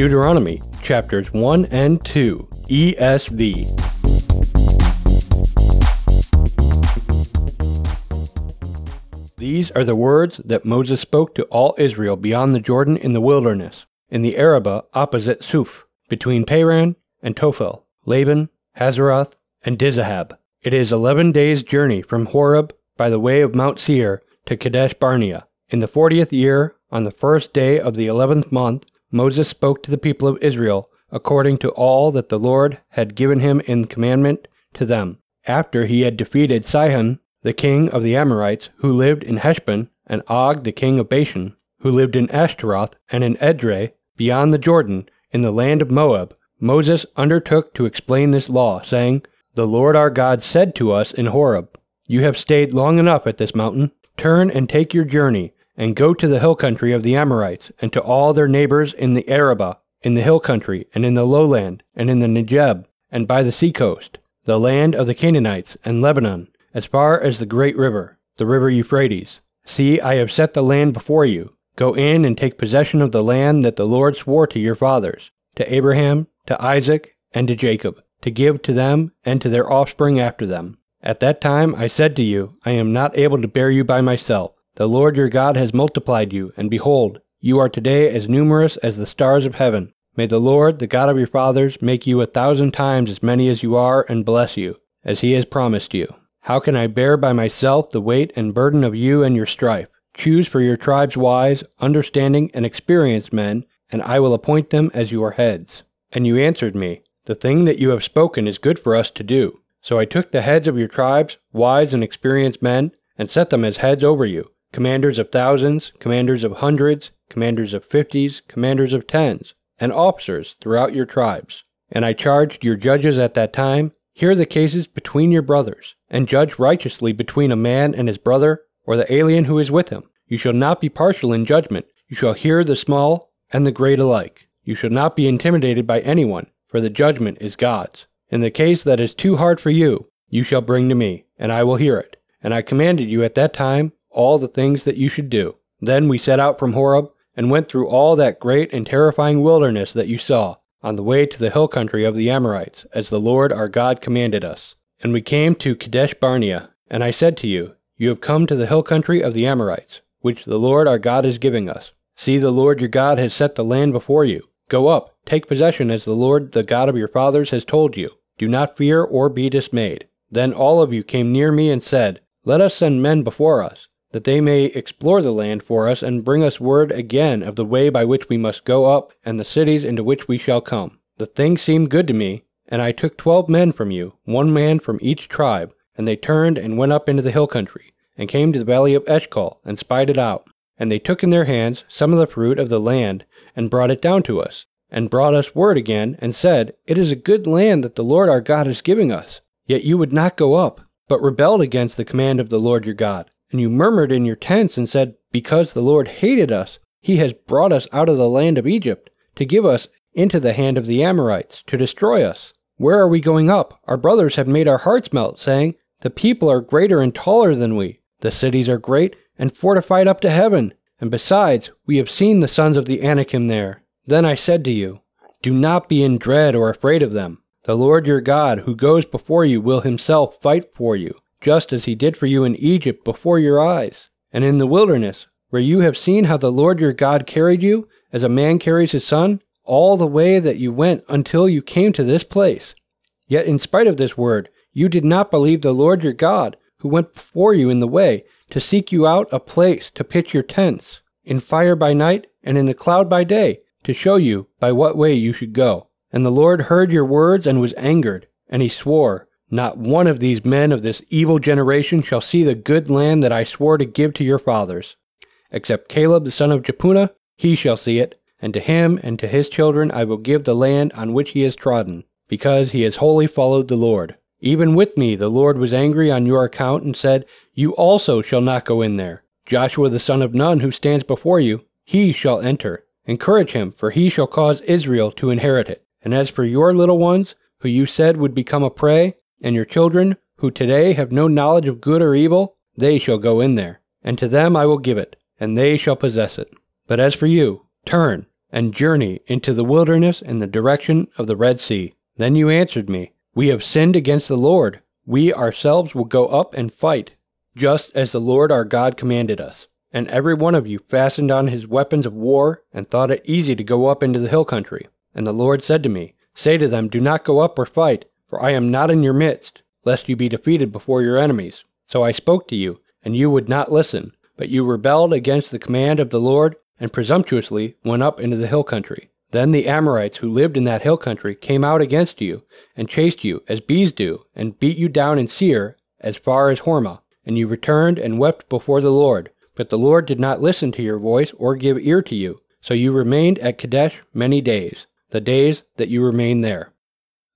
Deuteronomy chapters 1 and 2, ESV. These are the words that Moses spoke to all Israel beyond the Jordan in the wilderness, in the Arabah opposite Suph, between Paran and Tophel, Laban, Hazeroth, and Dizahab. It is eleven days' journey from Horeb by the way of Mount Seir to Kadesh Barnea. In the fortieth year, on the first day of the eleventh month, Moses spoke to the people of Israel according to all that the Lord had given him in commandment to them. After he had defeated Sihon, the king of the Amorites, who lived in Heshbon, and Og, the king of Bashan, who lived in Ashtaroth and in Edrei, beyond the Jordan, in the land of Moab, Moses undertook to explain this law, saying, The Lord our God said to us in Horeb, You have stayed long enough at this mountain. Turn and take your journey, and go to the hill country of the Amorites, and to all their neighbors in the Arabah, in the hill country, and in the lowland, and in the Negeb, and by the seacoast, the land of the Canaanites, and Lebanon, as far as the great river, the river Euphrates. See, I have set the land before you. Go in and take possession of the land that the Lord swore to your fathers, to Abraham, to Isaac, and to Jacob, to give to them and to their offspring after them. At that time I said to you, I am not able to bear you by myself. The Lord your God has multiplied you, and behold, you are today as numerous as the stars of heaven. May the Lord, the God of your fathers, make you a thousand times as many as you are, and bless you, as he has promised you. How can I bear by myself the weight and burden of you and your strife? Choose for your tribes wise, understanding, and experienced men, and I will appoint them as your heads. And you answered me, The thing that you have spoken is good for us to do. So I took the heads of your tribes, wise and experienced men, and set them as heads over you commanders of thousands, commanders of hundreds, commanders of fifties, commanders of tens, and officers throughout your tribes. And I charged your judges at that time, hear the cases between your brothers, and judge righteously between a man and his brother, or the alien who is with him. You shall not be partial in judgment. You shall hear the small and the great alike. You shall not be intimidated by anyone, for the judgment is God's. In the case that is too hard for you, you shall bring to me, and I will hear it. And I commanded you at that time all the things that you should do. Then we set out from Horeb and went through all that great and terrifying wilderness that you saw, on the way to the hill country of the Amorites, as the Lord our God commanded us. And we came to Kadesh Barnea, and I said to you, You have come to the hill country of the Amorites, which the Lord our God is giving us. See, the Lord your God has set the land before you. Go up, take possession as the Lord the God of your fathers has told you. Do not fear or be dismayed. Then all of you came near me and said, Let us send men before us that they may explore the land for us and bring us word again of the way by which we must go up and the cities into which we shall come. The thing seemed good to me, and I took twelve men from you, one man from each tribe, and they turned and went up into the hill country, and came to the valley of Eshcol, and spied it out. And they took in their hands some of the fruit of the land, and brought it down to us, and brought us word again, and said, It is a good land that the Lord our God is giving us. Yet you would not go up, but rebelled against the command of the Lord your God and you murmured in your tents and said, Because the Lord hated us, he has brought us out of the land of Egypt, to give us into the hand of the Amorites, to destroy us. Where are we going up? Our brothers have made our hearts melt, saying, The people are greater and taller than we. The cities are great and fortified up to heaven. And besides, we have seen the sons of the Anakim there. Then I said to you, Do not be in dread or afraid of them. The Lord your God, who goes before you, will himself fight for you just as he did for you in Egypt before your eyes, and in the wilderness, where you have seen how the Lord your God carried you, as a man carries his son, all the way that you went until you came to this place. Yet in spite of this word, you did not believe the Lord your God, who went before you in the way, to seek you out a place to pitch your tents, in fire by night and in the cloud by day, to show you by what way you should go. And the Lord heard your words and was angered, and he swore, not one of these men of this evil generation shall see the good land that I swore to give to your fathers. Except Caleb the son of Jephunneh, he shall see it, and to him and to his children I will give the land on which he has trodden, because he has wholly followed the Lord. Even with me the Lord was angry on your account, and said, You also shall not go in there. Joshua the son of Nun, who stands before you, he shall enter. Encourage him, for he shall cause Israel to inherit it. And as for your little ones, who you said would become a prey, and your children, who today have no knowledge of good or evil, they shall go in there, and to them I will give it, and they shall possess it. But as for you, turn and journey into the wilderness in the direction of the Red Sea. Then you answered me, We have sinned against the Lord. We ourselves will go up and fight, just as the Lord our God commanded us. And every one of you fastened on his weapons of war and thought it easy to go up into the hill country. And the Lord said to me, Say to them, Do not go up or fight, for I am not in your midst, lest you be defeated before your enemies. So I spoke to you, and you would not listen, but you rebelled against the command of the Lord, and presumptuously went up into the hill country. Then the Amorites who lived in that hill country came out against you, and chased you as bees do, and beat you down in Seir as far as Hormah. And you returned and wept before the Lord. But the Lord did not listen to your voice or give ear to you. So you remained at Kadesh many days, the days that you remained there.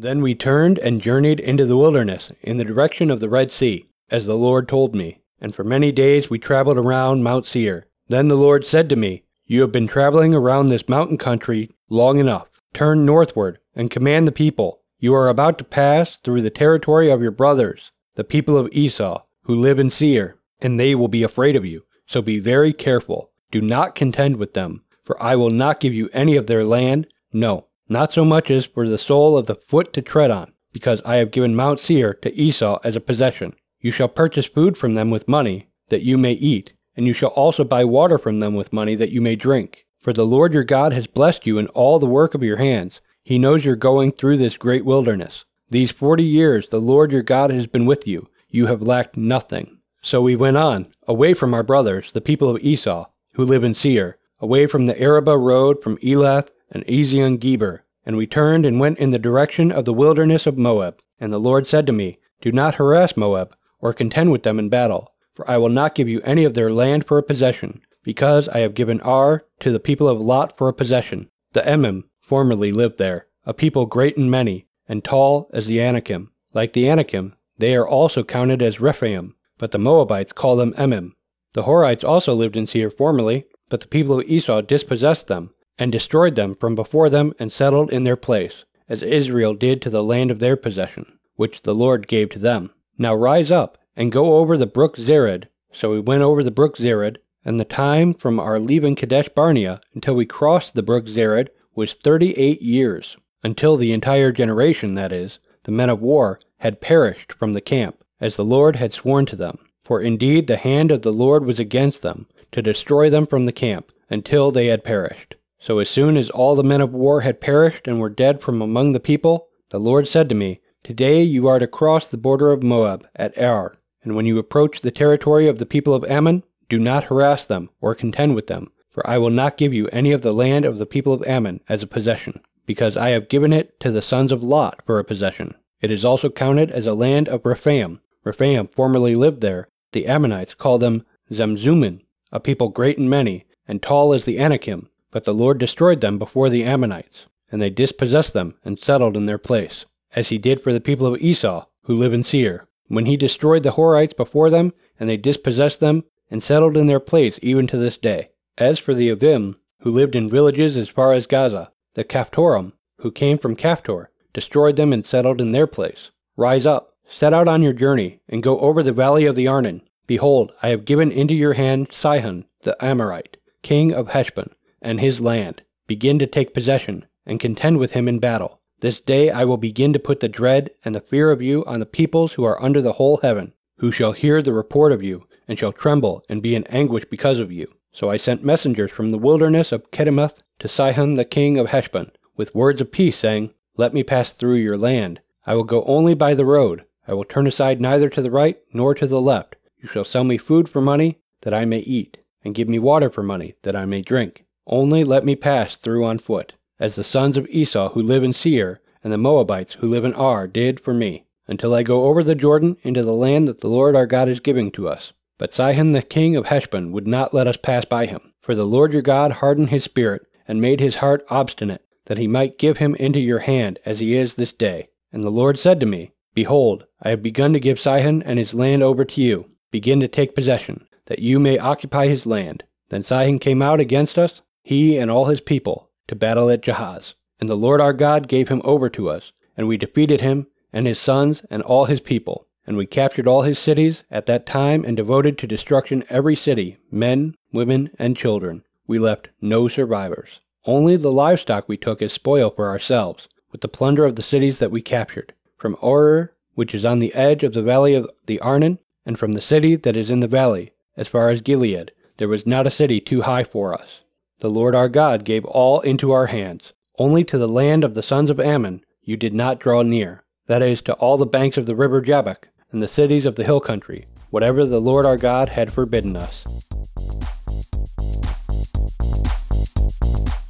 Then we turned and journeyed into the wilderness, in the direction of the Red Sea, as the Lord told me. And for many days we traveled around Mount Seir. Then the Lord said to me, You have been traveling around this mountain country long enough. Turn northward and command the people. You are about to pass through the territory of your brothers, the people of Esau, who live in Seir, and they will be afraid of you. So be very careful. Do not contend with them, for I will not give you any of their land, no, not so much as for the sole of the foot to tread on, because I have given Mount Seir to Esau as a possession. You shall purchase food from them with money, that you may eat, and you shall also buy water from them with money, that you may drink. For the Lord your God has blessed you in all the work of your hands. He knows you're going through this great wilderness. These forty years the Lord your God has been with you. You have lacked nothing. So we went on, away from our brothers, the people of Esau, who live in Seir, away from the Arabah road from Elath and Ezion Geber. And we turned and went in the direction of the wilderness of Moab. And the Lord said to me, Do not harass Moab, or contend with them in battle, for I will not give you any of their land for a possession because I have given Ar to the people of Lot for a possession. The Emim formerly lived there, a people great and many, and tall as the Anakim. Like the Anakim, they are also counted as Rephaim, but the Moabites call them Emim. The Horites also lived in Seir formerly, but the people of Esau dispossessed them, and destroyed them from before them and settled in their place, as Israel did to the land of their possession, which the Lord gave to them. Now rise up, and go over the brook Zered. So we went over the brook Zered, and the time from our leaving Kadesh Barnea until we crossed the brook Zered was thirty eight years, until the entire generation, that is, the men of war, had perished from the camp, as the Lord had sworn to them. For indeed the hand of the Lord was against them, to destroy them from the camp, until they had perished. So as soon as all the men of war had perished and were dead from among the people, the Lord said to me, Today you are to cross the border of Moab at Ar, and when you approach the territory of the people of Ammon, do not harass them or contend with them, for I will not give you any of the land of the people of Ammon as a possession, because I have given it to the sons of Lot for a possession. It is also counted as a land of Rephaim. Rephaim formerly lived there. The Ammonites call them Zamzummim, a people great and many, and tall as the Anakim, but the Lord destroyed them before the Ammonites, and they dispossessed them and settled in their place, as he did for the people of Esau, who live in Seir. When he destroyed the Horites before them, and they dispossessed them, and settled in their place even to this day. As for the Avim, who lived in villages as far as Gaza, the Caphtorim, who came from Caphtor, destroyed them and settled in their place. Rise up, set out on your journey, and go over the valley of the Arnon. Behold, I have given into your hand Sihon the Amorite, king of Heshbon, and his land. Begin to take possession, and contend with him in battle. This day I will begin to put the dread and the fear of you on the peoples who are under the whole heaven, who shall hear the report of you, and shall tremble and be in anguish because of you. So I sent messengers from the wilderness of Kedemoth to Sihon the king of Heshbon, with words of peace, saying, Let me pass through your land. I will go only by the road. I will turn aside neither to the right nor to the left. You shall sell me food for money, that I may eat, and give me water for money, that I may drink. Only let me pass through on foot, as the sons of Esau who live in Seir, and the Moabites who live in Ar did for me, until I go over the Jordan into the land that the Lord our God is giving to us. But Sihon the king of Heshbon would not let us pass by him. For the Lord your God hardened his spirit, and made his heart obstinate, that he might give him into your hand as he is this day. And the Lord said to me, Behold, I have begun to give Sihon and his land over to you. Begin to take possession, that you may occupy his land. Then Sihon came out against us, he and all his people, to battle at Jahaz. And the Lord our God gave him over to us, and we defeated him, and his sons, and all his people. And we captured all his cities at that time and devoted to destruction every city, men, women, and children. We left no survivors. Only the livestock we took as spoil for ourselves, with the plunder of the cities that we captured. From Aroer, which is on the edge of the valley of the Arnon, and from the city that is in the valley, as far as Gilead, there was not a city too high for us. The Lord our God gave all into our hands. Only to the land of the sons of Ammon you did not draw near, that is, to all the banks of the river Jabbok, and the cities of the hill country, whatever the Lord our God had forbidden us.